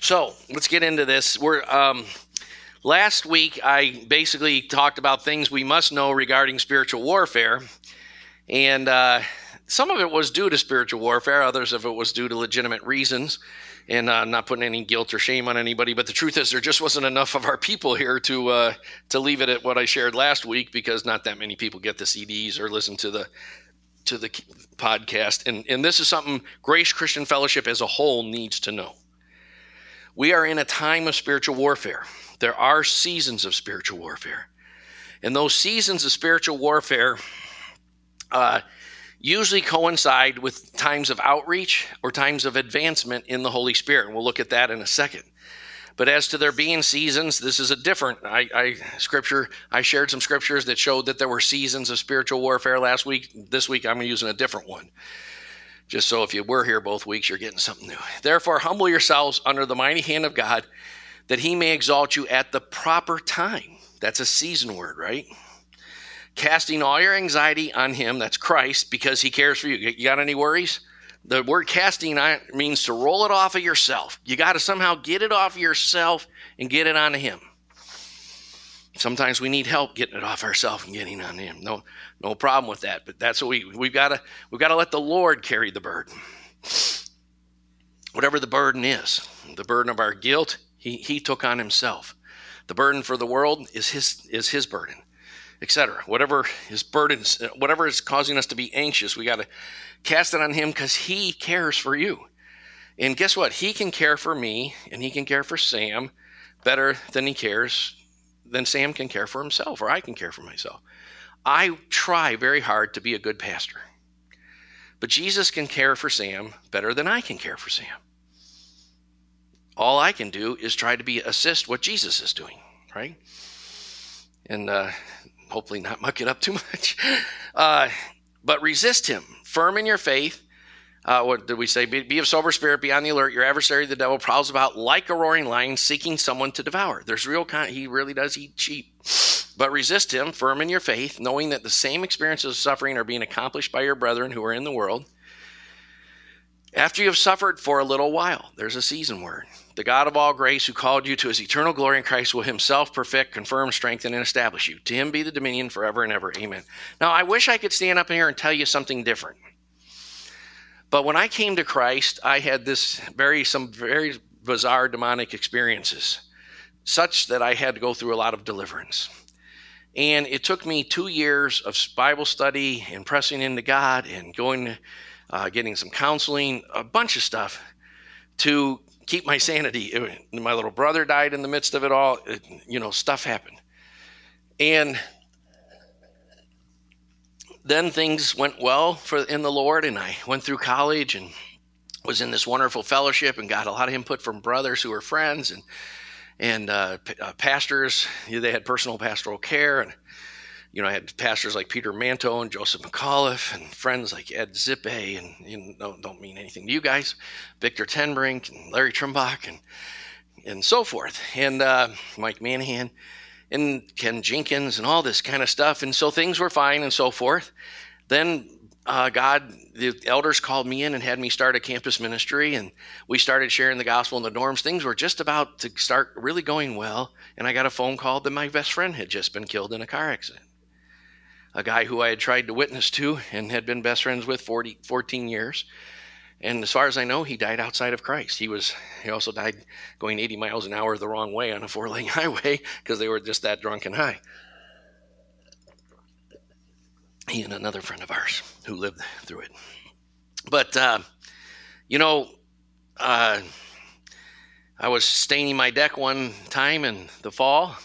So let's get into this. We're um, last week I basically talked about things we must know regarding spiritual warfare, and uh, some of it was due to spiritual warfare. Others of it was due to legitimate reasons, and uh, not putting any guilt or shame on anybody. But the truth is, there just wasn't enough of our people here to uh, to leave it at what I shared last week because not that many people get the CDs or listen to the to the podcast, and and this is something Grace Christian Fellowship as a whole needs to know. We are in a time of spiritual warfare. There are seasons of spiritual warfare. And those seasons of spiritual warfare uh, usually coincide with times of outreach or times of advancement in the Holy Spirit. And we'll look at that in a second. But as to there being seasons, this is a different I, I, scripture. I shared some scriptures that showed that there were seasons of spiritual warfare last week. This week I'm using a different one just so if you were here both weeks, you're getting something new. Therefore, humble yourselves under the mighty hand of God, that he may exalt you at the proper time. That's a season word, right? Casting all your anxiety on him, that's Christ, because he cares for you. You got any worries? The word casting means to roll it off of yourself. You got to somehow get it off of yourself and get it onto him. Sometimes we need help getting it off ourselves and getting on him. No, no problem with that. But that's what we we've got to we've got to let the Lord carry the burden. Whatever the burden is, the burden of our guilt, he he took on himself. The burden for the world is his is his burden, etc. Whatever his burdens, whatever is causing us to be anxious, we got to cast it on him because he cares for you. And guess what? He can care for me and he can care for Sam better than he cares than Sam can care for himself or I can care for myself. I try very hard to be a good pastor. But Jesus can care for Sam better than I can care for Sam. All I can do is try to be assist what Jesus is doing, right? And uh, hopefully not muck it up too much. Uh, but resist him, firm in your faith, uh, what did we say? Be, be, of sober spirit, be on the alert. Your adversary, the devil, prowls about like a roaring lion, seeking someone to devour. There's real kind. He really does eat sheep. But resist him, firm in your faith, knowing that the same experiences of suffering are being accomplished by your brethren who are in the world. After you have suffered for a little while, there's a season word. The God of all grace, who called you to his eternal glory in Christ, will himself perfect, confirm, strengthen, and establish you. To him be the dominion forever and ever. Amen. Now, I wish I could stand up here and tell you something different. But when I came to Christ, I had this very some very bizarre demonic experiences, such that I had to go through a lot of deliverance. And it took me two years of Bible study and pressing into God and going, uh, getting some counseling, a bunch of stuff to keep my sanity. My little brother died in the midst of it all. It, you know, stuff happened. And then things went well for in the Lord, and I went through college and was in this wonderful fellowship and got a lot of input from brothers who were friends and and uh, uh, pastors. They had personal pastoral care, and you know I had pastors like Peter Manto and Joseph McAuliffe, and friends like Ed Zippe, and you know, don't mean anything to you guys, Victor Tenbrink and Larry Trimbach, and and so forth, and uh, Mike Manahan and Ken Jenkins and all this kind of stuff. And so things were fine and so forth. Then uh, God, the elders called me in and had me start a campus ministry, and we started sharing the gospel in the dorms. Things were just about to start really going well, and I got a phone call that my best friend had just been killed in a car accident. A guy who I had tried to witness to and had been best friends with 40, 14 years. And as far as I know, he died outside of Christ. He was he also died going 80 miles an hour the wrong way on a four lane highway because they were just that drunk and high. He and another friend of ours who lived through it. But uh, you know, uh, I was staining my deck one time in the fall,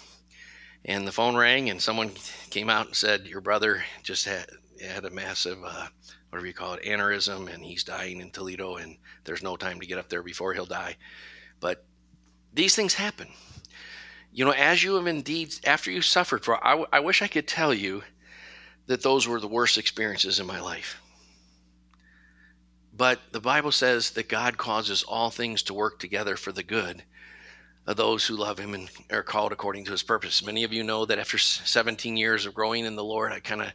and the phone rang, and someone came out and said, "Your brother just had had a massive." Uh, whatever you call it, aneurysm, and he's dying in Toledo, and there's no time to get up there before he'll die. But these things happen. You know, as you have indeed, after you suffered for, I, I wish I could tell you that those were the worst experiences in my life. But the Bible says that God causes all things to work together for the good of those who love Him and are called according to His purpose. Many of you know that after 17 years of growing in the Lord, I kind of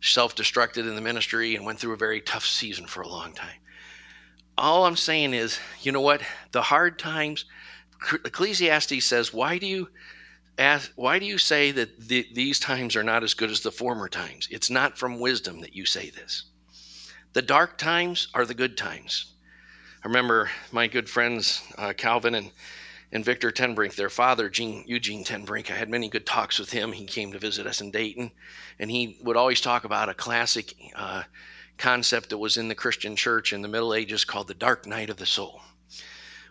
self destructed in the ministry and went through a very tough season for a long time. All I'm saying is, you know what? The hard times Ecclesiastes says, "Why do you ask, why do you say that the, these times are not as good as the former times? It's not from wisdom that you say this. The dark times are the good times." I remember my good friends uh, Calvin and and Victor Tenbrink, their father, Gene, Eugene Tenbrink. I had many good talks with him. He came to visit us in Dayton, and he would always talk about a classic uh, concept that was in the Christian church in the Middle Ages called the dark night of the soul.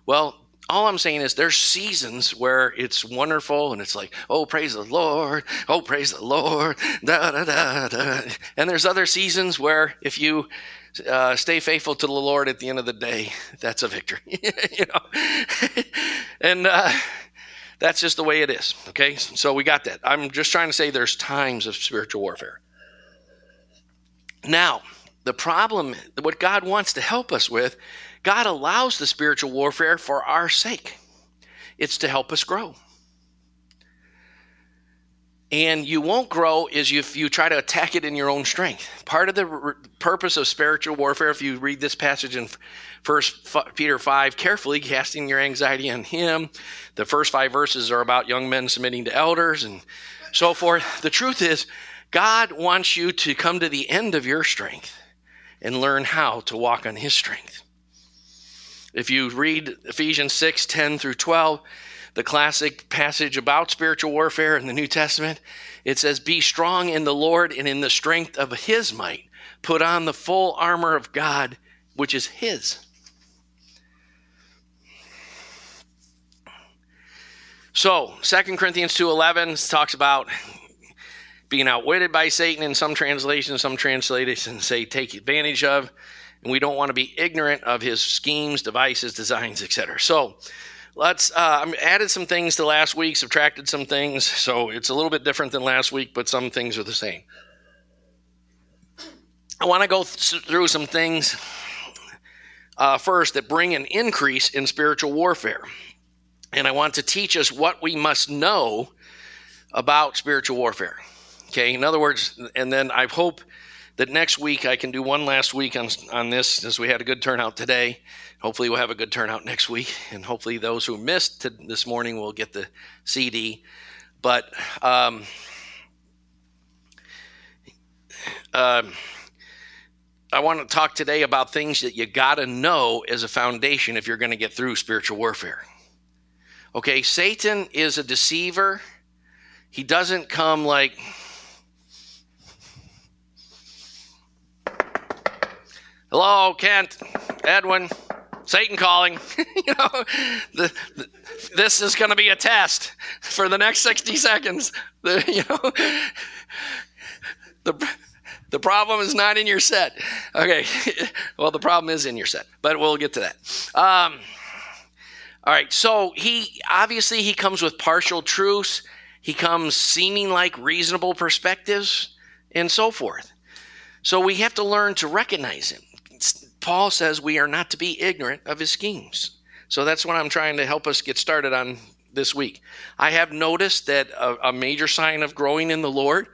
Well, all I'm saying is there's seasons where it's wonderful and it's like, oh, praise the Lord, oh, praise the Lord, da da da da. And there's other seasons where if you uh, stay faithful to the Lord at the end of the day, that's a victory. you know, and uh, that's just the way it is. Okay, so we got that. I'm just trying to say there's times of spiritual warfare. Now, the problem, what God wants to help us with, God allows the spiritual warfare for our sake. It's to help us grow. And you won't grow is if you try to attack it in your own strength. Part of the r- purpose of spiritual warfare, if you read this passage in First Peter 5 carefully, casting your anxiety on Him. The first five verses are about young men submitting to elders and so forth. The truth is, God wants you to come to the end of your strength and learn how to walk on His strength. If you read Ephesians 6 10 through 12, the classic passage about spiritual warfare in the New Testament. It says, Be strong in the Lord and in the strength of his might. Put on the full armor of God, which is his. So, 2 Corinthians 2.11 talks about being outwitted by Satan in some translations. Some translations say take advantage of. And we don't want to be ignorant of his schemes, devices, designs, etc. So, let's uh, I added some things to last week, subtracted some things, so it's a little bit different than last week, but some things are the same. I want to go th- through some things uh, first that bring an increase in spiritual warfare, and I want to teach us what we must know about spiritual warfare. Okay, in other words, and then I hope that next week I can do one last week on on this, since we had a good turnout today. Hopefully we'll have a good turnout next week and hopefully those who missed this morning will get the cd but um, um, i want to talk today about things that you got to know as a foundation if you're going to get through spiritual warfare. Okay satan is a deceiver. He doesn't come like hello kent edwin Satan calling. you know, the, the, this is going to be a test for the next 60 seconds. The, you know, the, the problem is not in your set. Okay. well, the problem is in your set, but we'll get to that. Um, all right. So he obviously he comes with partial truths. He comes seeming like reasonable perspectives and so forth. So we have to learn to recognize him. Paul says we are not to be ignorant of his schemes. So that's what I'm trying to help us get started on this week. I have noticed that a, a major sign of growing in the Lord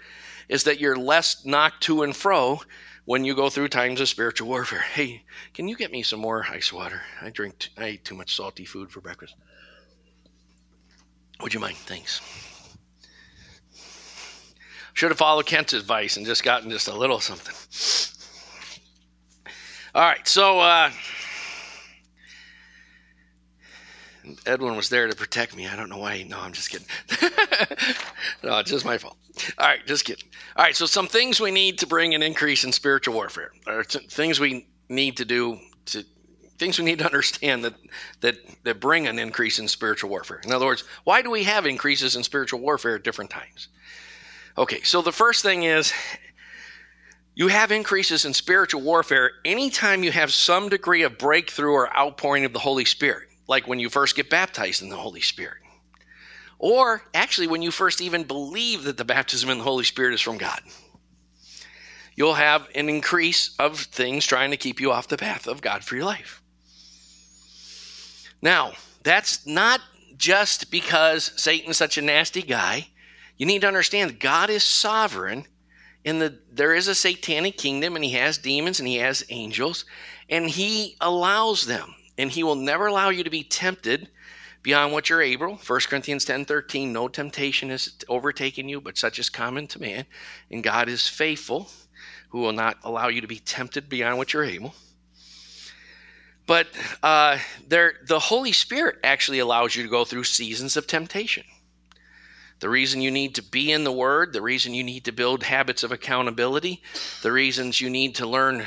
is that you're less knocked to and fro when you go through times of spiritual warfare. Hey, can you get me some more ice water? I drink, t- I ate too much salty food for breakfast. Would you mind? Thanks. Should have followed Kent's advice and just gotten just a little something. All right, so uh, Edwin was there to protect me. I don't know why. No, I'm just kidding. no, it's just my fault. All right, just kidding. All right, so some things we need to bring an increase in spiritual warfare, or things we need to do to things we need to understand that that that bring an increase in spiritual warfare. In other words, why do we have increases in spiritual warfare at different times? Okay, so the first thing is you have increases in spiritual warfare anytime you have some degree of breakthrough or outpouring of the Holy Spirit, like when you first get baptized in the Holy Spirit. Or actually, when you first even believe that the baptism in the Holy Spirit is from God. You'll have an increase of things trying to keep you off the path of God for your life. Now, that's not just because Satan's such a nasty guy. You need to understand God is sovereign in the there is a satanic kingdom and he has demons and he has angels and he allows them and he will never allow you to be tempted beyond what you're able. 1 Corinthians 10 13, no temptation has overtaken you, but such is common to man. And God is faithful, who will not allow you to be tempted beyond what you're able. But uh, there, the Holy Spirit actually allows you to go through seasons of temptation. The reason you need to be in the Word, the reason you need to build habits of accountability, the reasons you need to learn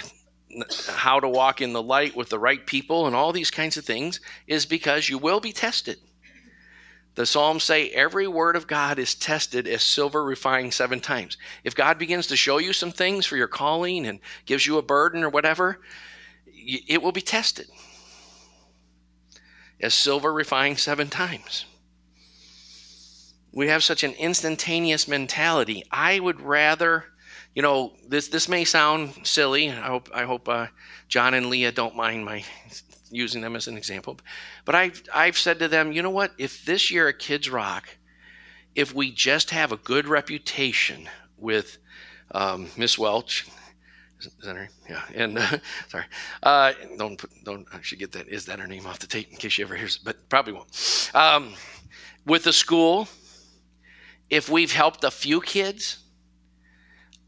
how to walk in the light with the right people and all these kinds of things is because you will be tested. The Psalms say every word of God is tested as silver refined seven times. If God begins to show you some things for your calling and gives you a burden or whatever, it will be tested as silver refined seven times. We have such an instantaneous mentality. I would rather you know, this this may sound silly. I hope I hope uh, John and Leah don't mind my using them as an example. But I've I've said to them, you know what? If this year at Kids Rock, if we just have a good reputation with um, Miss Welch, is that her? Yeah. And uh, sorry, uh, don't put, don't. I should get that. Is that her name off the tape in case she ever hears? It, but probably won't. Um, with the school, if we've helped a few kids,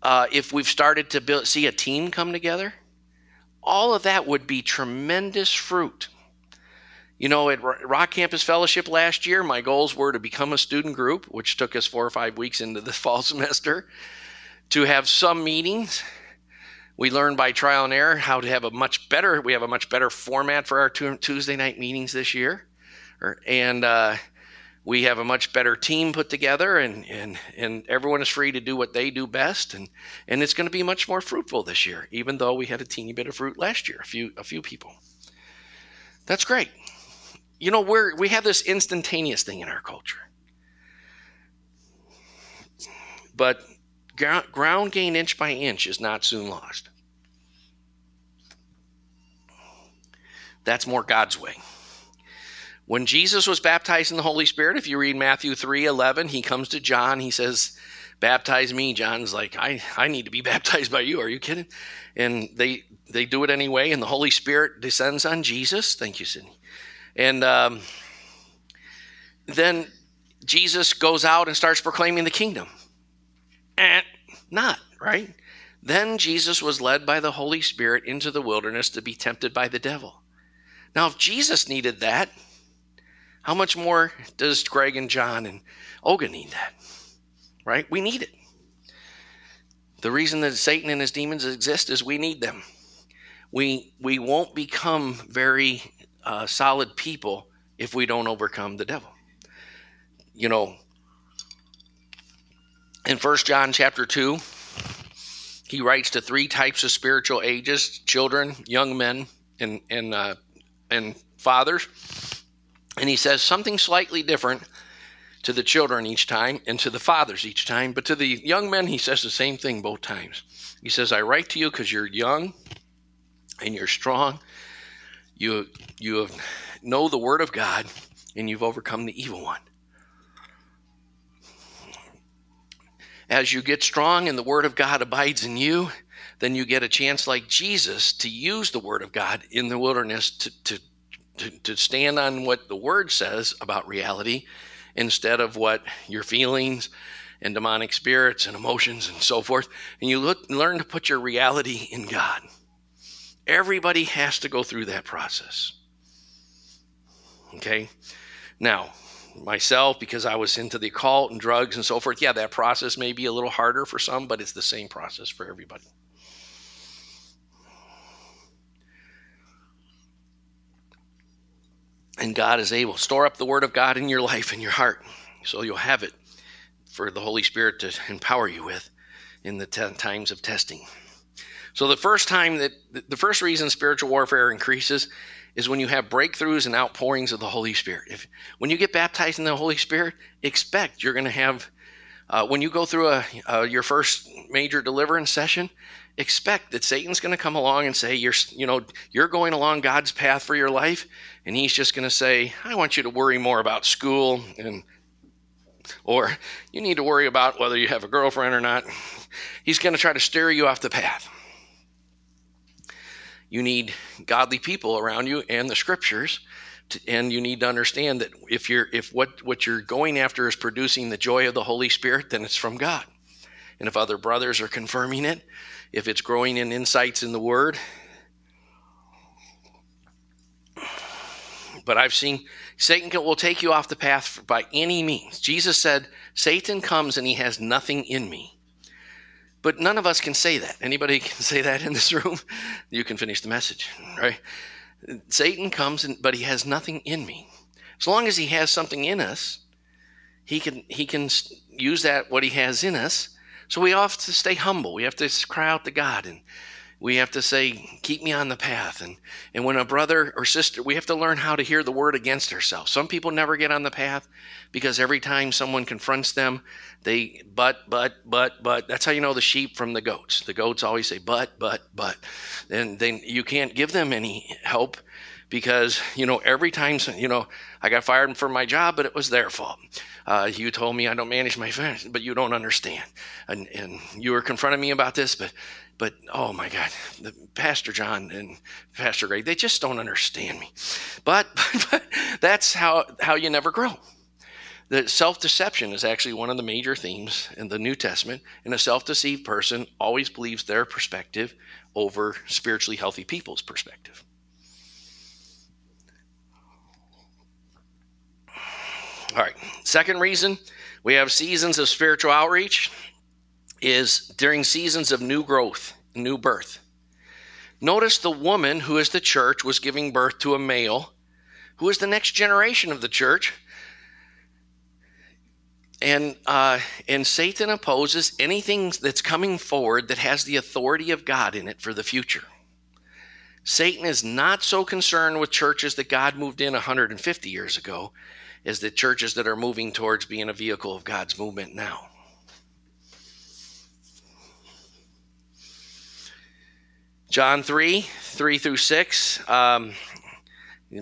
uh, if we've started to build, see a team come together, all of that would be tremendous fruit. You know, at Rock Campus Fellowship last year, my goals were to become a student group, which took us four or five weeks into the fall semester, to have some meetings. We learned by trial and error how to have a much better. We have a much better format for our Tuesday night meetings this year, and uh, we have a much better team put together and, and, and everyone is free to do what they do best. And, and it's going to be much more fruitful this year even though we had a teeny bit of fruit last year a few a few people. That's great. You know we're we have this instantaneous thing in our culture. But ground gain inch by inch is not soon lost. That's more god's way when Jesus was baptized in the Holy Spirit, if you read Matthew 3 11, he comes to John. He says, Baptize me. John's like, I, I need to be baptized by you. Are you kidding? And they they do it anyway, and the Holy Spirit descends on Jesus. Thank you, Sydney. And um, then Jesus goes out and starts proclaiming the kingdom. And not, right? Then Jesus was led by the Holy Spirit into the wilderness to be tempted by the devil. Now, if Jesus needed that, how much more does Greg and John and Olga need that? Right? We need it. The reason that Satan and his demons exist is we need them. We we won't become very uh, solid people if we don't overcome the devil. You know, in First John chapter two, he writes to three types of spiritual ages: children, young men, and and uh, and fathers. And he says something slightly different to the children each time and to the fathers each time. But to the young men, he says the same thing both times. He says, I write to you because you're young and you're strong. You, you know the word of God and you've overcome the evil one. As you get strong and the word of God abides in you, then you get a chance, like Jesus, to use the word of God in the wilderness to, to to, to stand on what the word says about reality instead of what your feelings and demonic spirits and emotions and so forth. And you look, learn to put your reality in God. Everybody has to go through that process. Okay? Now, myself, because I was into the occult and drugs and so forth, yeah, that process may be a little harder for some, but it's the same process for everybody. And God is able. Store up the Word of God in your life, in your heart, so you'll have it for the Holy Spirit to empower you with in the t- times of testing. So, the first time that the first reason spiritual warfare increases is when you have breakthroughs and outpourings of the Holy Spirit. If when you get baptized in the Holy Spirit, expect you're going to have uh, when you go through a, uh, your first major deliverance session, expect that Satan's going to come along and say you're you know you're going along God's path for your life and he's just going to say I want you to worry more about school and or you need to worry about whether you have a girlfriend or not. He's going to try to steer you off the path. You need godly people around you and the scriptures and you need to understand that if you're if what what you're going after is producing the joy of the Holy Spirit, then it's from God. And if other brothers are confirming it, if it's growing in insights in the Word, but I've seen Satan will take you off the path by any means. Jesus said, "Satan comes and he has nothing in me." But none of us can say that. Anybody can say that in this room? You can finish the message, right? Satan comes, and, but he has nothing in me. As long as he has something in us, he can he can use that what he has in us. So we have to stay humble. We have to cry out to God, and we have to say, "Keep me on the path." And and when a brother or sister, we have to learn how to hear the word against ourselves. Some people never get on the path because every time someone confronts them, they but but but but. That's how you know the sheep from the goats. The goats always say but but but, and then you can't give them any help because you know every time you know I got fired from my job, but it was their fault. Uh, you told me I don't manage my finances, but you don't understand, and and you were confronting me about this, but but oh my God, the, Pastor John and Pastor Greg, they just don't understand me. But, but, that's how how you never grow. The self deception is actually one of the major themes in the New Testament, and a self deceived person always believes their perspective over spiritually healthy people's perspective. All right, second reason we have seasons of spiritual outreach is during seasons of new growth, new birth. Notice the woman who is the church was giving birth to a male who is the next generation of the church and uh, and Satan opposes anything that's coming forward that has the authority of God in it for the future. Satan is not so concerned with churches that God moved in 150 years ago as the churches that are moving towards being a vehicle of God's movement now. John 3, 3 through 6. Um,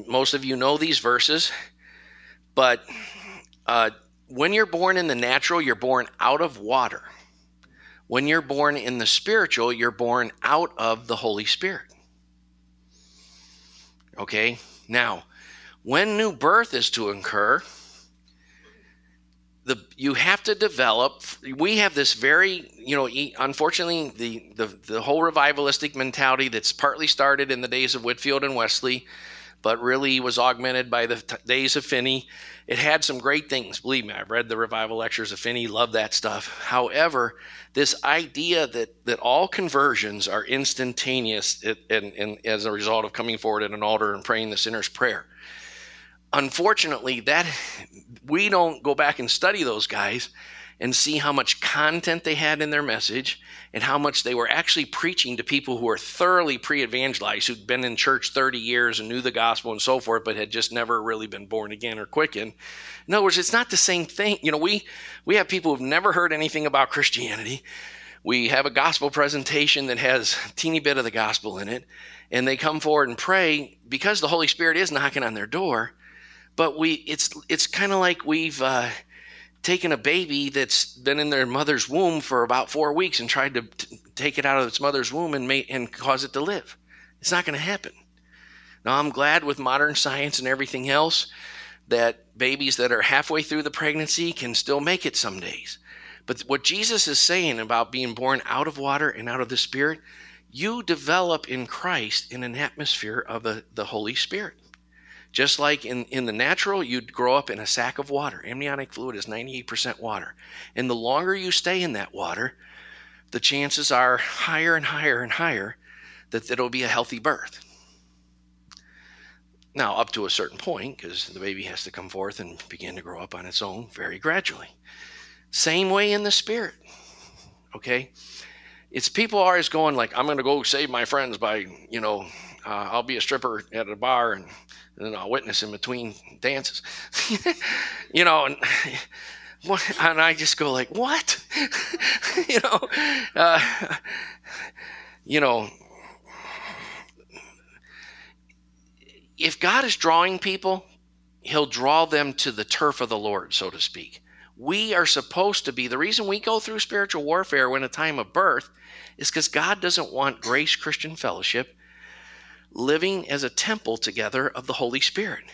most of you know these verses, but uh, when you're born in the natural, you're born out of water. When you're born in the spiritual, you're born out of the Holy Spirit. Okay? Now, when new birth is to occur, the, you have to develop we have this very you know unfortunately the, the the whole revivalistic mentality that's partly started in the days of Whitefield and wesley but really was augmented by the t- days of Finney. It had some great things. Believe me, I've read the revival lectures of Finney, love that stuff. However, this idea that, that all conversions are instantaneous and, and as a result of coming forward at an altar and praying the sinner's prayer. Unfortunately, that we don't go back and study those guys and see how much content they had in their message and how much they were actually preaching to people who were thoroughly pre evangelized, who'd been in church 30 years and knew the gospel and so forth, but had just never really been born again or quickened. In other words, it's not the same thing. You know, we, we have people who've never heard anything about Christianity. We have a gospel presentation that has a teeny bit of the gospel in it, and they come forward and pray because the Holy Spirit is knocking on their door. But we, it's it's kind of like we've uh, taken a baby that's been in their mother's womb for about four weeks and tried to t- take it out of its mother's womb and make and cause it to live. It's not going to happen. Now I'm glad with modern science and everything else that babies that are halfway through the pregnancy can still make it some days. But what Jesus is saying about being born out of water and out of the Spirit, you develop in Christ in an atmosphere of the Holy Spirit. Just like in, in the natural, you'd grow up in a sack of water. Amniotic fluid is 98% water. And the longer you stay in that water, the chances are higher and higher and higher that it'll be a healthy birth. Now, up to a certain point, because the baby has to come forth and begin to grow up on its own very gradually. Same way in the spirit. Okay? It's people always going like, I'm going to go save my friends by, you know, uh, I'll be a stripper at a bar and and then I'll witness in between dances. you know, and, and I just go like, what? you know, uh, you know, if God is drawing people, He'll draw them to the turf of the Lord, so to speak. We are supposed to be, the reason we go through spiritual warfare when a time of birth is because God doesn't want Grace Christian Fellowship living as a temple together of the Holy Spirit.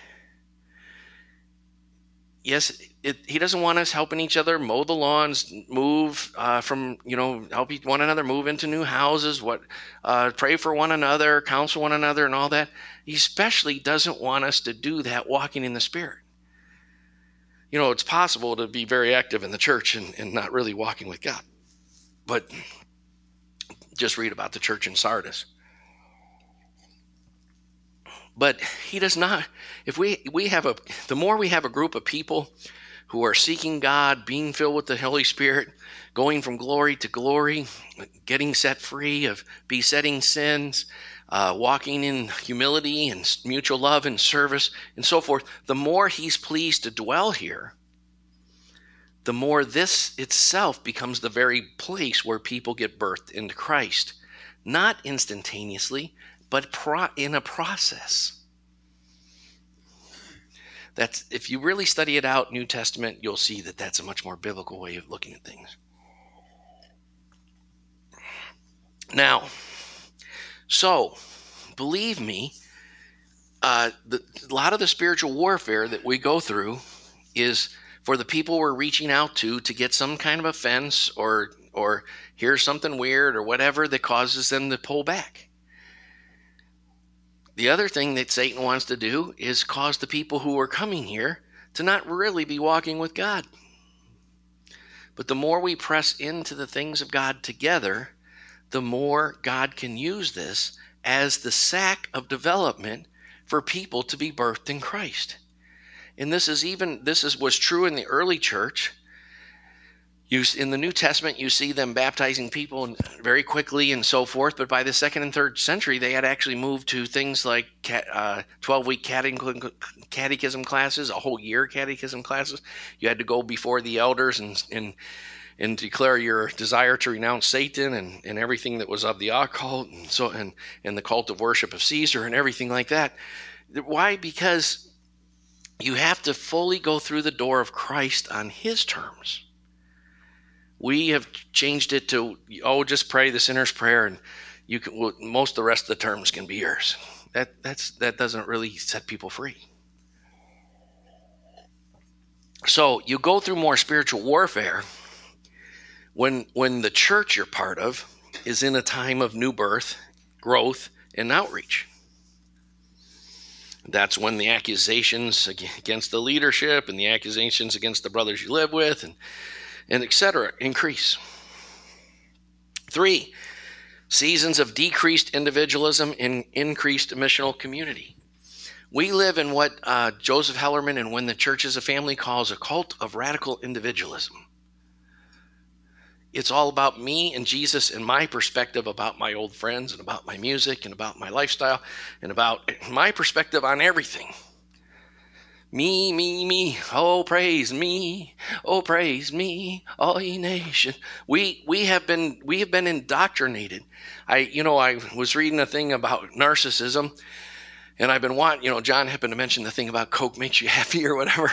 yes, it, he doesn't want us helping each other mow the lawns, move uh, from you know help one another move into new houses, what uh, pray for one another, counsel one another, and all that. He especially doesn't want us to do that walking in the Spirit. You know, it's possible to be very active in the church and, and not really walking with God, but just read about the church in Sardis. But he does not. If we we have a the more we have a group of people who are seeking God, being filled with the Holy Spirit, going from glory to glory, getting set free of besetting sins, uh, walking in humility and mutual love and service and so forth, the more He's pleased to dwell here, the more this itself becomes the very place where people get birthed into Christ. Not instantaneously, but pro- in a process. That's if you really study it out, New Testament, you'll see that that's a much more biblical way of looking at things. Now, so believe me, uh, the, a lot of the spiritual warfare that we go through is for the people we're reaching out to to get some kind of offense or or hear something weird or whatever that causes them to pull back. The other thing that Satan wants to do is cause the people who are coming here to not really be walking with God. But the more we press into the things of God together, the more God can use this as the sack of development for people to be birthed in Christ. And this is even this is was true in the early church you, in the New Testament, you see them baptizing people very quickly and so forth. But by the second and third century, they had actually moved to things like uh, 12 week catechism classes, a whole year catechism classes. You had to go before the elders and, and, and declare your desire to renounce Satan and, and everything that was of the occult and, so, and, and the cult of worship of Caesar and everything like that. Why? Because you have to fully go through the door of Christ on his terms. We have changed it to oh, just pray the sinner's prayer, and you can. Well, most of the rest of the terms can be yours. That that's that doesn't really set people free. So you go through more spiritual warfare when when the church you're part of is in a time of new birth, growth, and outreach. That's when the accusations against the leadership and the accusations against the brothers you live with and and etc. increase. Three, seasons of decreased individualism and increased missional community. We live in what uh, Joseph Hellerman and When the Church is a Family calls a cult of radical individualism. It's all about me and Jesus and my perspective about my old friends and about my music and about my lifestyle and about my perspective on everything. Me, me, me, oh praise me, oh praise me, all ye nation. We we have been we have been indoctrinated. I you know I was reading a thing about narcissism, and I've been wanting you know John happened to mention the thing about Coke makes you happy or whatever,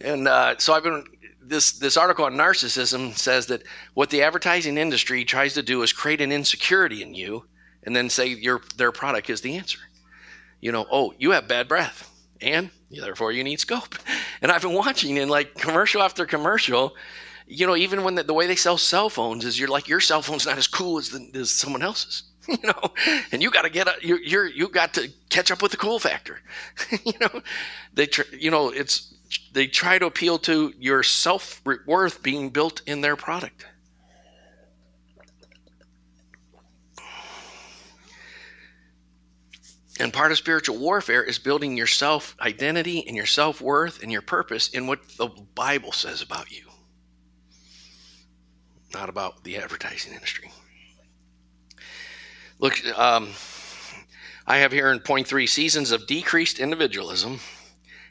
and uh, so I've been this this article on narcissism says that what the advertising industry tries to do is create an insecurity in you, and then say your their product is the answer. You know, oh you have bad breath and therefore you need scope. And I've been watching in like commercial after commercial, you know, even when the, the way they sell cell phones is you're like your cell phone's not as cool as, the, as someone else's, you know, and you got to get a, you're, you're you got to catch up with the cool factor, you know. They tr- you know it's they try to appeal to your self worth being built in their product. And part of spiritual warfare is building your self identity and your self worth and your purpose in what the Bible says about you, not about the advertising industry. Look, um, I have here in point three seasons of decreased individualism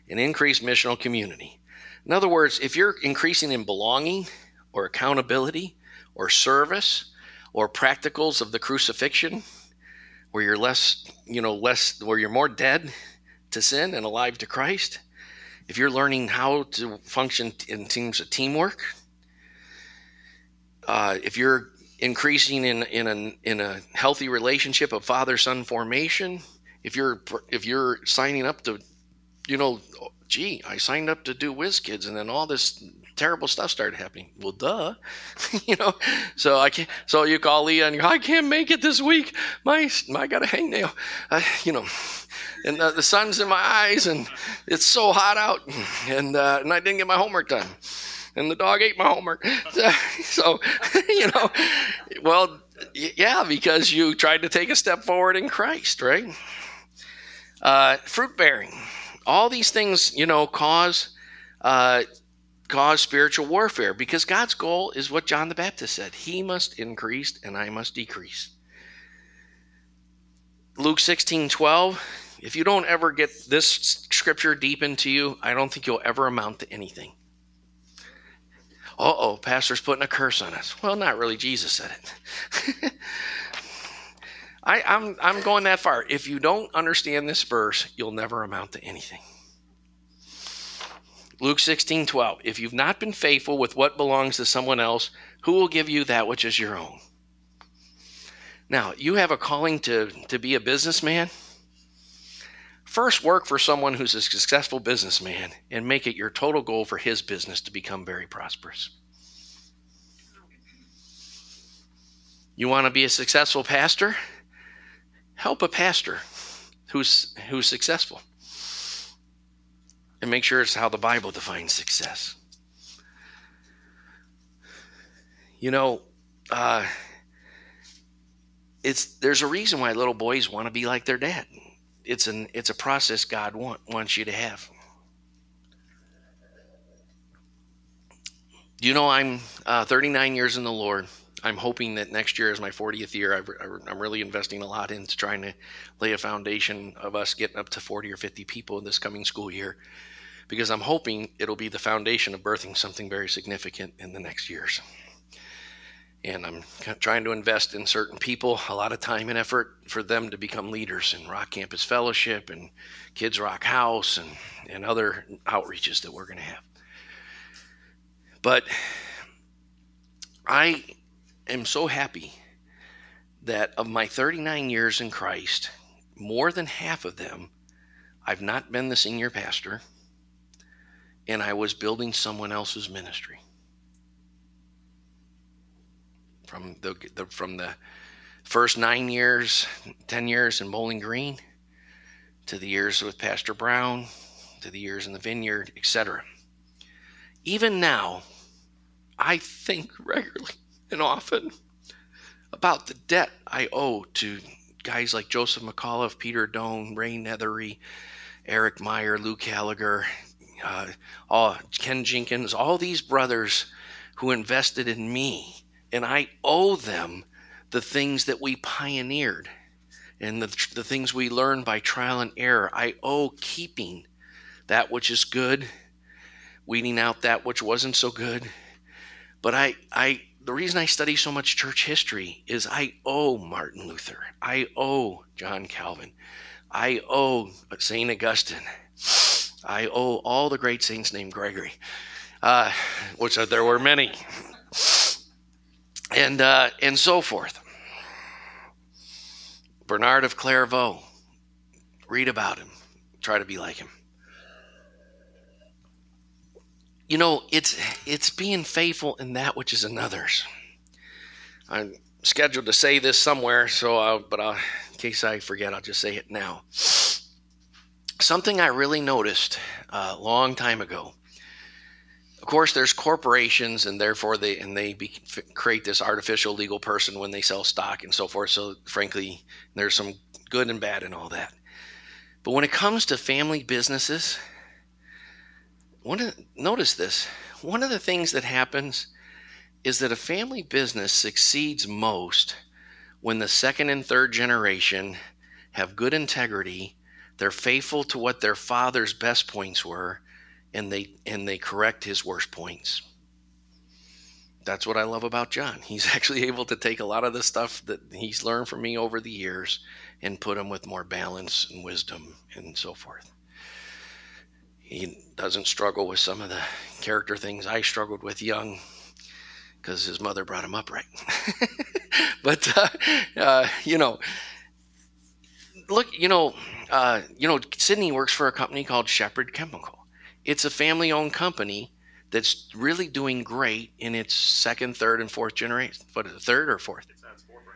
and increased missional community. In other words, if you're increasing in belonging or accountability or service or practicals of the crucifixion, where you're less, you know, less, where you're more dead to sin and alive to Christ, if you're learning how to function in teams of teamwork, uh, if you're increasing in in a in a healthy relationship of father son formation, if you're if you're signing up to, you know, gee, I signed up to do Whiz Kids, and then all this terrible stuff started happening. Well, duh, you know. So I can't. So you call Leah and you go, I can't make it this week. My, I got a hangnail, uh, you know, and uh, the sun's in my eyes, and it's so hot out, and uh, and I didn't get my homework done, and the dog ate my homework. so, you know, well, yeah, because you tried to take a step forward in Christ, right? Uh, fruit bearing, all these things, you know, cause uh, cause spiritual warfare because God's goal is what John the Baptist said He must increase and I must decrease. Luke 16 12, if you don't ever get this scripture deep into you, I don't think you'll ever amount to anything. Uh oh, pastor's putting a curse on us. Well, not really. Jesus said it. I, I'm, I'm going that far. If you don't understand this verse, you'll never amount to anything. Luke 16, 12. If you've not been faithful with what belongs to someone else, who will give you that which is your own? Now, you have a calling to, to be a businessman. First, work for someone who's a successful businessman and make it your total goal for his business to become very prosperous. You want to be a successful pastor? Help a pastor who's, who's successful and make sure it's how the Bible defines success. You know, uh, it's there's a reason why little boys want to be like their dad. It's an it's a process God want, wants you to have. You know, I'm uh, 39 years in the Lord. I'm hoping that next year is my 40th year. i am really investing a lot into trying to lay a foundation of us getting up to 40 or 50 people in this coming school year because I'm hoping it'll be the foundation of birthing something very significant in the next years. And I'm trying to invest in certain people a lot of time and effort for them to become leaders in Rock Campus Fellowship and Kids Rock House and, and other outreaches that we're going to have. But I am so happy that of my 39 years in Christ, more than half of them, I've not been the senior pastor and I was building someone else's ministry. From the, the from the first nine years, ten years in Bowling Green, to the years with Pastor Brown, to the years in the vineyard, etc. Even now, I think regularly and often about the debt I owe to guys like Joseph McAuliffe, Peter Doan, Ray Nethery, Eric Meyer, Luke Gallagher, uh, all, Ken Jenkins, all these brothers who invested in me, and I owe them the things that we pioneered and the, the things we learned by trial and error. I owe keeping that which is good, weeding out that which wasn't so good. But I, I, the reason I study so much church history is I owe Martin Luther, I owe John Calvin, I owe St. Augustine. I owe all the great saints named Gregory, uh, which there were many, and uh, and so forth. Bernard of Clairvaux. Read about him. Try to be like him. You know, it's it's being faithful in that which is another's. I'm scheduled to say this somewhere, so I'll, but I'll, in case I forget, I'll just say it now something I really noticed a long time ago. Of course, there's corporations, and therefore they and they be, create this artificial legal person when they sell stock and so forth. So, frankly, there's some good and bad in all that. But when it comes to family businesses, one of, notice this. One of the things that happens is that a family business succeeds most when the second and third generation have good integrity they're faithful to what their father's best points were, and they and they correct his worst points. That's what I love about John. He's actually able to take a lot of the stuff that he's learned from me over the years and put them with more balance and wisdom and so forth. He doesn't struggle with some of the character things I struggled with young because his mother brought him up right. but, uh, uh, you know, look, you know, uh, you know, Sydney works for a company called Shepherd Chemical. it's a family owned company that's really doing great in its second, third, and fourth generation. What is it, third or fourth?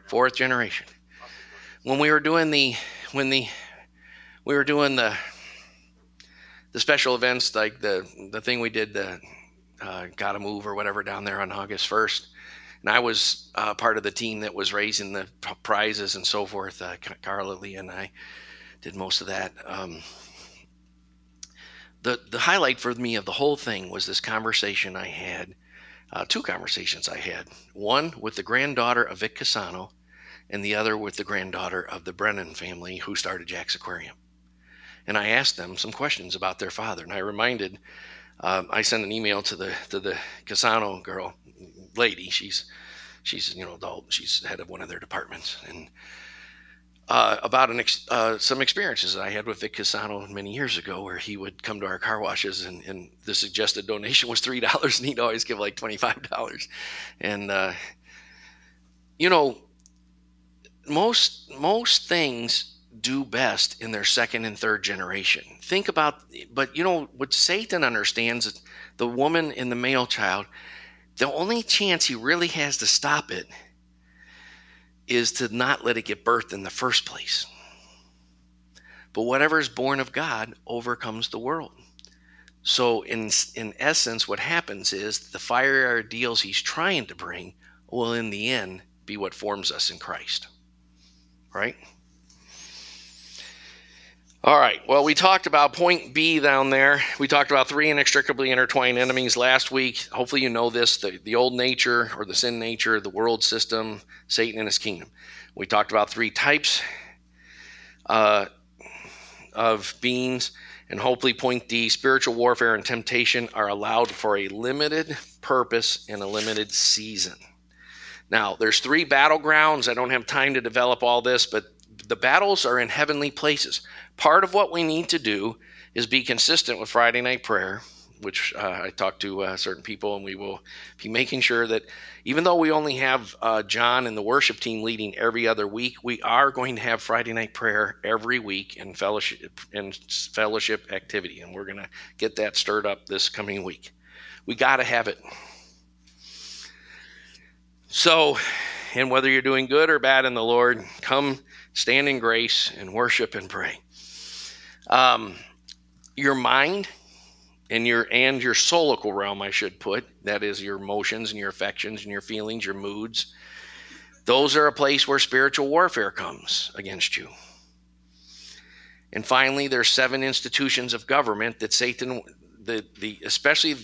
Fourth generation. When we were doing the when the we were doing the the special events like the the thing we did the uh, gotta move or whatever down there on August first, and I was uh, part of the team that was raising the prizes and so forth. Uh, Carla Lee and I did most of that. Um, the the highlight for me of the whole thing was this conversation I had, uh, two conversations I had. One with the granddaughter of Vic Casano, and the other with the granddaughter of the Brennan family who started Jack's Aquarium. And I asked them some questions about their father, and I reminded. Uh, I sent an email to the to the Casano girl, lady. She's she's you know adult. She's head of one of their departments, and uh, about an ex- uh, some experiences that I had with Vic Casano many years ago, where he would come to our car washes, and, and the suggested donation was three dollars, and he'd always give like twenty five dollars. And uh, you know, most most things do best in their second and third generation. Think about, but you know what Satan understands: the woman and the male child. The only chance he really has to stop it is to not let it get birthed in the first place. But whatever is born of God overcomes the world. So, in, in essence, what happens is the fire ideals he's trying to bring will, in the end, be what forms us in Christ. Right? All right. Well, we talked about point B down there. We talked about three inextricably intertwined enemies last week. Hopefully, you know this the, the old nature or the sin nature, the world system, Satan and his kingdom. We talked about three types uh, of beings. And hopefully, point D spiritual warfare and temptation are allowed for a limited purpose and a limited season. Now, there's three battlegrounds. I don't have time to develop all this, but the battles are in heavenly places part of what we need to do is be consistent with Friday night prayer, which uh, I talked to uh, certain people, and we will be making sure that even though we only have uh, John and the worship team leading every other week, we are going to have Friday night prayer every week and fellowship and fellowship activity, and we're going to get that stirred up this coming week. We got to have it. So, and whether you're doing good or bad in the Lord, come stand in grace and worship and pray. Um, your mind and your and your soulical realm, I should put, that is your emotions and your affections and your feelings, your moods. Those are a place where spiritual warfare comes against you. And finally, there's seven institutions of government that Satan, the, the especially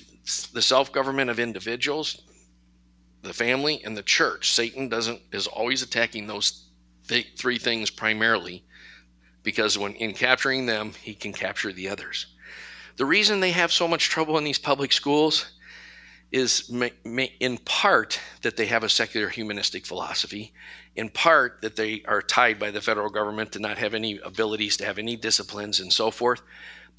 the self-government of individuals, the family, and the church. Satan doesn't is always attacking those th- three things primarily because when in capturing them, he can capture the others. The reason they have so much trouble in these public schools is in part that they have a secular humanistic philosophy, in part that they are tied by the federal government to not have any abilities to have any disciplines and so forth.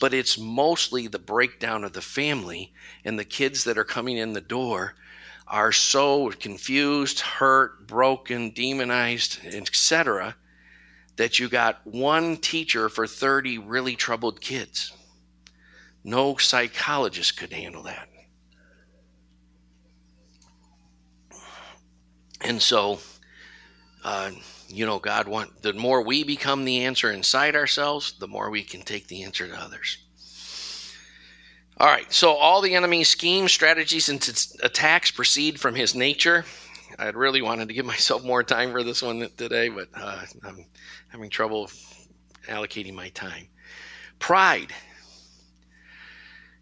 But it's mostly the breakdown of the family, and the kids that are coming in the door are so confused, hurt, broken, demonized, etc that you got one teacher for 30 really troubled kids. No psychologist could handle that. And so, uh, you know, God want the more we become the answer inside ourselves, the more we can take the answer to others. All right, so all the enemy's schemes, strategies, and t- attacks proceed from his nature. I really wanted to give myself more time for this one today, but uh, I'm having trouble allocating my time. Pride.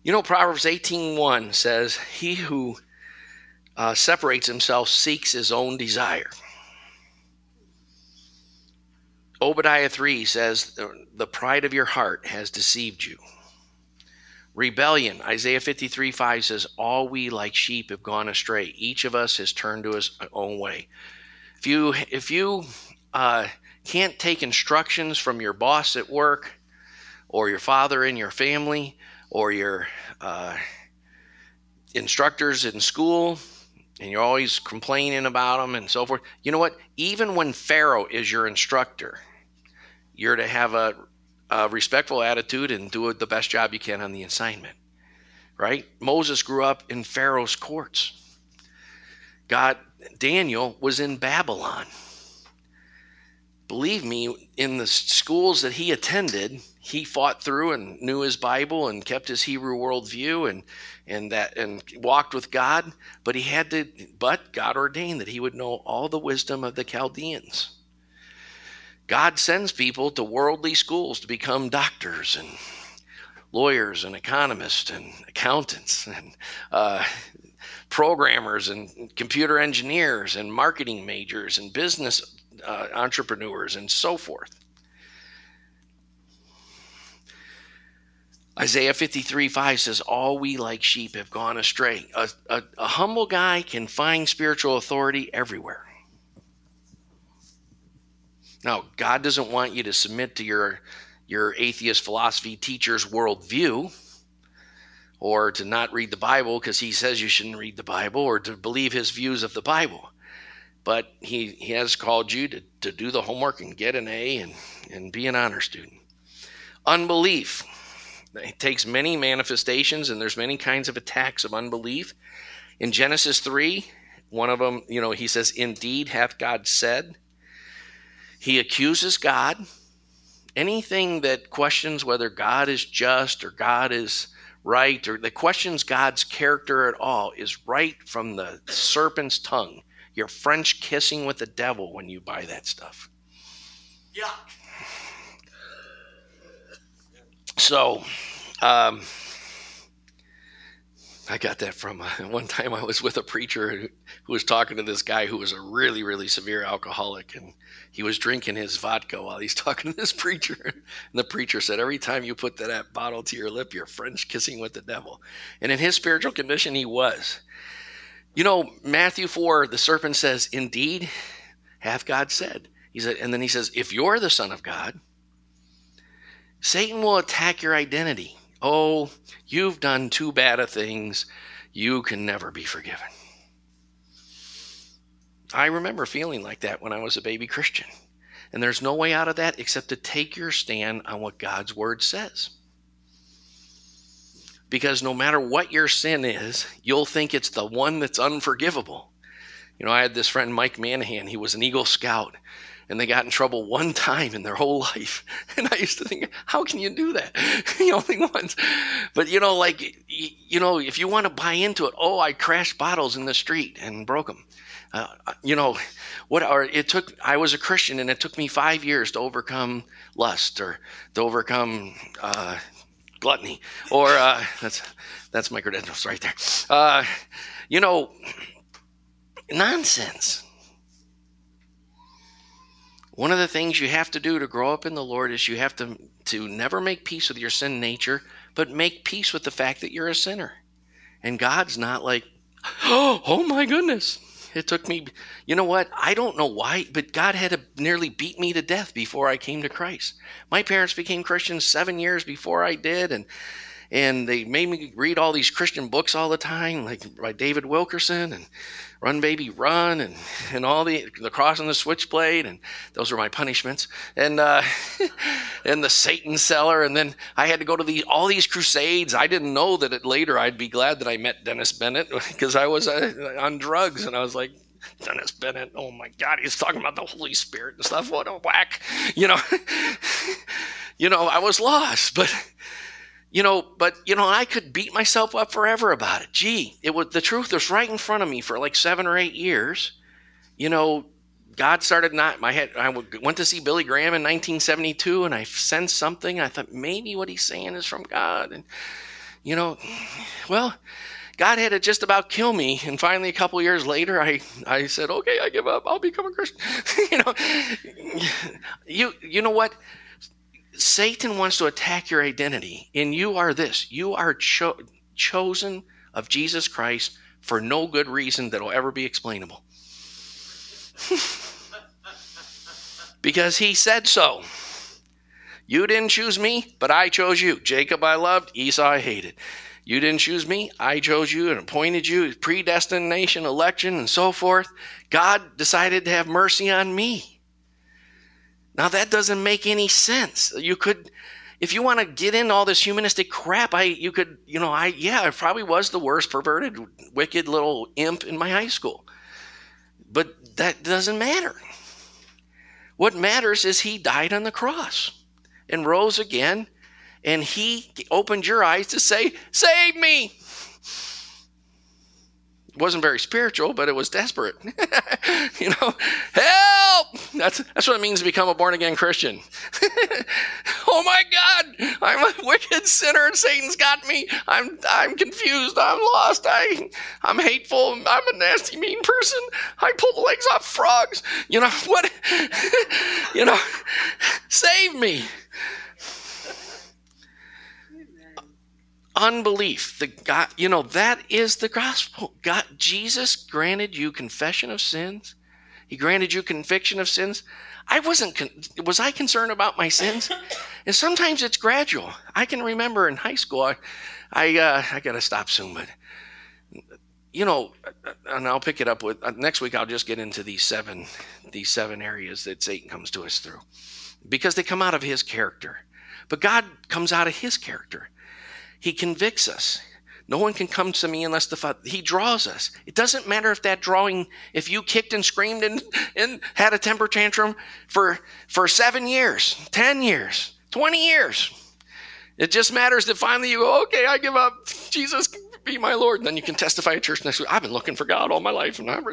You know, Proverbs 18:1 says, "He who uh, separates himself seeks his own desire." Obadiah 3 says, "The pride of your heart has deceived you." Rebellion. Isaiah 53 5 says, All we like sheep have gone astray. Each of us has turned to his own way. If you, if you uh, can't take instructions from your boss at work or your father in your family or your uh, instructors in school and you're always complaining about them and so forth. You know what? Even when Pharaoh is your instructor, you're to have a, a respectful attitude and do the best job you can on the assignment. right? Moses grew up in Pharaoh's courts. God, Daniel was in Babylon. Believe me, in the schools that he attended, he fought through and knew his Bible and kept his Hebrew worldview and and that and walked with God. But he had to. But God ordained that he would know all the wisdom of the Chaldeans. God sends people to worldly schools to become doctors and lawyers and economists and accountants and uh, programmers and computer engineers and marketing majors and business uh, entrepreneurs and so forth. Isaiah 53 5 says, All we like sheep have gone astray. A, a, a humble guy can find spiritual authority everywhere. Now, God doesn't want you to submit to your, your atheist philosophy teacher's worldview or to not read the Bible because he says you shouldn't read the Bible or to believe his views of the Bible. But he, he has called you to, to do the homework and get an A and, and be an honor student. Unbelief. It takes many manifestations, and there's many kinds of attacks of unbelief. In Genesis 3, one of them, you know, he says, Indeed hath God said. He accuses God. Anything that questions whether God is just or God is right or that questions God's character at all is right from the serpent's tongue. You're French kissing with the devil when you buy that stuff. Yuck. So, um, I got that from uh, one time I was with a preacher who, who, was talking to this guy who was a really, really severe alcoholic, and he was drinking his vodka while he's talking to this preacher. And the preacher said, Every time you put that bottle to your lip, you're French kissing with the devil. And in his spiritual condition, he was. You know, Matthew 4, the serpent says, Indeed, hath God said. He said, and then he says, If you're the Son of God, Satan will attack your identity. Oh, you've done too bad of things. You can never be forgiven. I remember feeling like that when I was a baby Christian. And there's no way out of that except to take your stand on what God's word says. Because no matter what your sin is, you'll think it's the one that's unforgivable. You know, I had this friend, Mike Manahan. He was an Eagle Scout and they got in trouble one time in their whole life. And I used to think, how can you do that? the only ones. But you know, like, you know, if you want to buy into it, oh, I crashed bottles in the street and broke them. Uh, you know, what are it took? I was a Christian, and it took me five years to overcome lust or to overcome uh, gluttony, or uh, that's that's my credentials right there. Uh, you know, nonsense. One of the things you have to do to grow up in the Lord is you have to, to never make peace with your sin nature, but make peace with the fact that you're a sinner. And God's not like, oh, oh my goodness. It took me, you know what? I don't know why, but God had to nearly beat me to death before I came to Christ. My parents became Christians seven years before I did, and and they made me read all these Christian books all the time, like by David Wilkerson and Run Baby Run and, and all the the cross and the switchblade and those were my punishments and uh, and the Satan Seller and then I had to go to the all these crusades. I didn't know that it, later I'd be glad that I met Dennis Bennett because I was uh, on drugs and I was like Dennis Bennett. Oh my God, he's talking about the Holy Spirit and stuff. What a whack, you know. you know, I was lost, but you know, but you know, I could beat myself up forever about it. Gee, it was the truth was right in front of me for like seven or eight years. You know, God started not my head. I went to see Billy Graham in 1972, and I sensed something. I thought maybe what he's saying is from God, and you know, well, God had to just about kill me. And finally, a couple years later, I, I said, okay, I give up. I'll become a Christian. you know, you, you know what? Satan wants to attack your identity, and you are this. You are cho- chosen of Jesus Christ for no good reason that will ever be explainable. because he said so. You didn't choose me, but I chose you. Jacob I loved, Esau I hated. You didn't choose me, I chose you and appointed you, predestination, election, and so forth. God decided to have mercy on me. Now that doesn't make any sense. You could, if you want to get in all this humanistic crap, I you could, you know, I yeah, I probably was the worst perverted, wicked little imp in my high school. But that doesn't matter. What matters is he died on the cross and rose again, and he opened your eyes to say, Save me wasn't very spiritual, but it was desperate. you know, help! That's that's what it means to become a born again Christian. oh my God, I'm a wicked sinner, and Satan's got me. I'm I'm confused. I'm lost. I I'm hateful. I'm a nasty, mean person. I pull the legs off frogs. You know what? you know, save me. Unbelief the god you know that is the gospel. God jesus granted you confession of sins. He granted you conviction of sins. I wasn't con- was i concerned about my sins? And sometimes it's gradual. I can remember in high school i i, uh, I gotta stop soon but you know and i'll pick it up with uh, next week i'll just get into these seven these seven areas that satan comes to us through. Because they come out of his character. But god comes out of his character he convicts us. No one can come to me unless the Father. He draws us. It doesn't matter if that drawing, if you kicked and screamed and, and had a temper tantrum for, for seven years, 10 years, 20 years. It just matters that finally you go, okay, I give up. Jesus, be my Lord. And then you can testify at church next week. I've been looking for God all my life. And I'm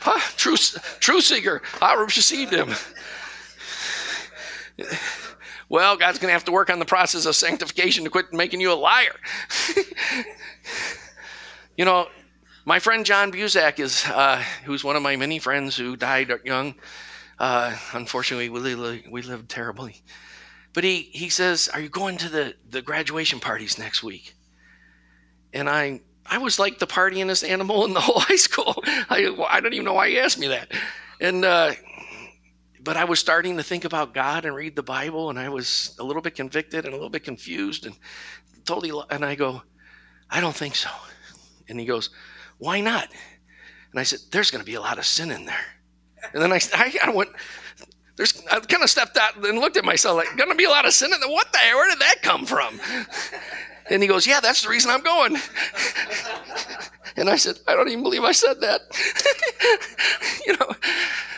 huh, true, true seeker. I received him. Well, God's going to have to work on the process of sanctification to quit making you a liar. you know, my friend John Buzak is, uh, who's one of my many friends who died young. Uh, unfortunately, we, we lived terribly. But he, he says, Are you going to the, the graduation parties next week? And I, I was like the partyingest animal in the whole high school. I, I don't even know why he asked me that. And uh, but I was starting to think about God and read the Bible, and I was a little bit convicted and a little bit confused, and totally. And I go, I don't think so. And he goes, Why not? And I said, There's going to be a lot of sin in there. And then I, I, went, there's, I kind of stepped out and looked at myself like, going to be a lot of sin in there. What the hell? Where did that come from? And he goes, Yeah, that's the reason I'm going. And I said, I don't even believe I said that. you know,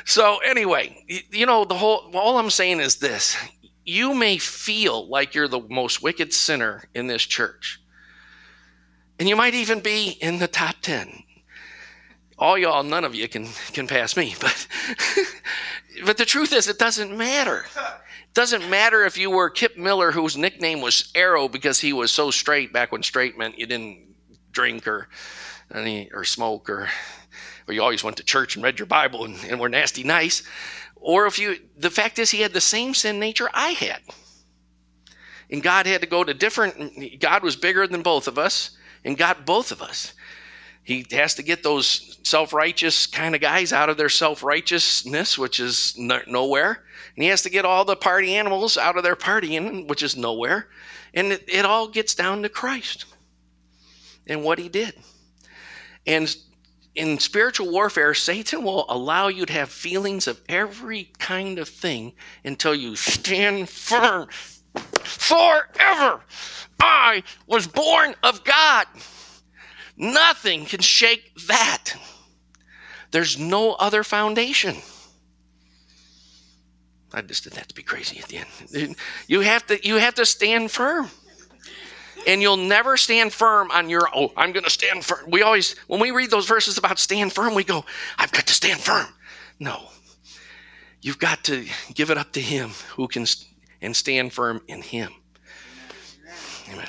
so anyway, you know, the whole, all I'm saying is this you may feel like you're the most wicked sinner in this church. And you might even be in the top 10. All y'all, none of you can, can pass me, but, but the truth is, it doesn't matter. It doesn't matter if you were Kip Miller, whose nickname was Arrow because he was so straight back when straight meant you didn't drink or any, or smoke or or you always went to church and read your Bible and, and were nasty nice. Or if you, the fact is, he had the same sin nature I had. And God had to go to different, God was bigger than both of us and got both of us. He has to get those self righteous kind of guys out of their self righteousness, which is nowhere. And he has to get all the party animals out of their partying, which is nowhere. And it, it all gets down to Christ and what he did. And in spiritual warfare, Satan will allow you to have feelings of every kind of thing until you stand firm. Forever, I was born of God. Nothing can shake that. There's no other foundation. I just did that to be crazy at the end. You have to, you have to stand firm and you'll never stand firm on your oh i'm to stand firm we always when we read those verses about stand firm we go i've got to stand firm no you've got to give it up to him who can and stand firm in him amen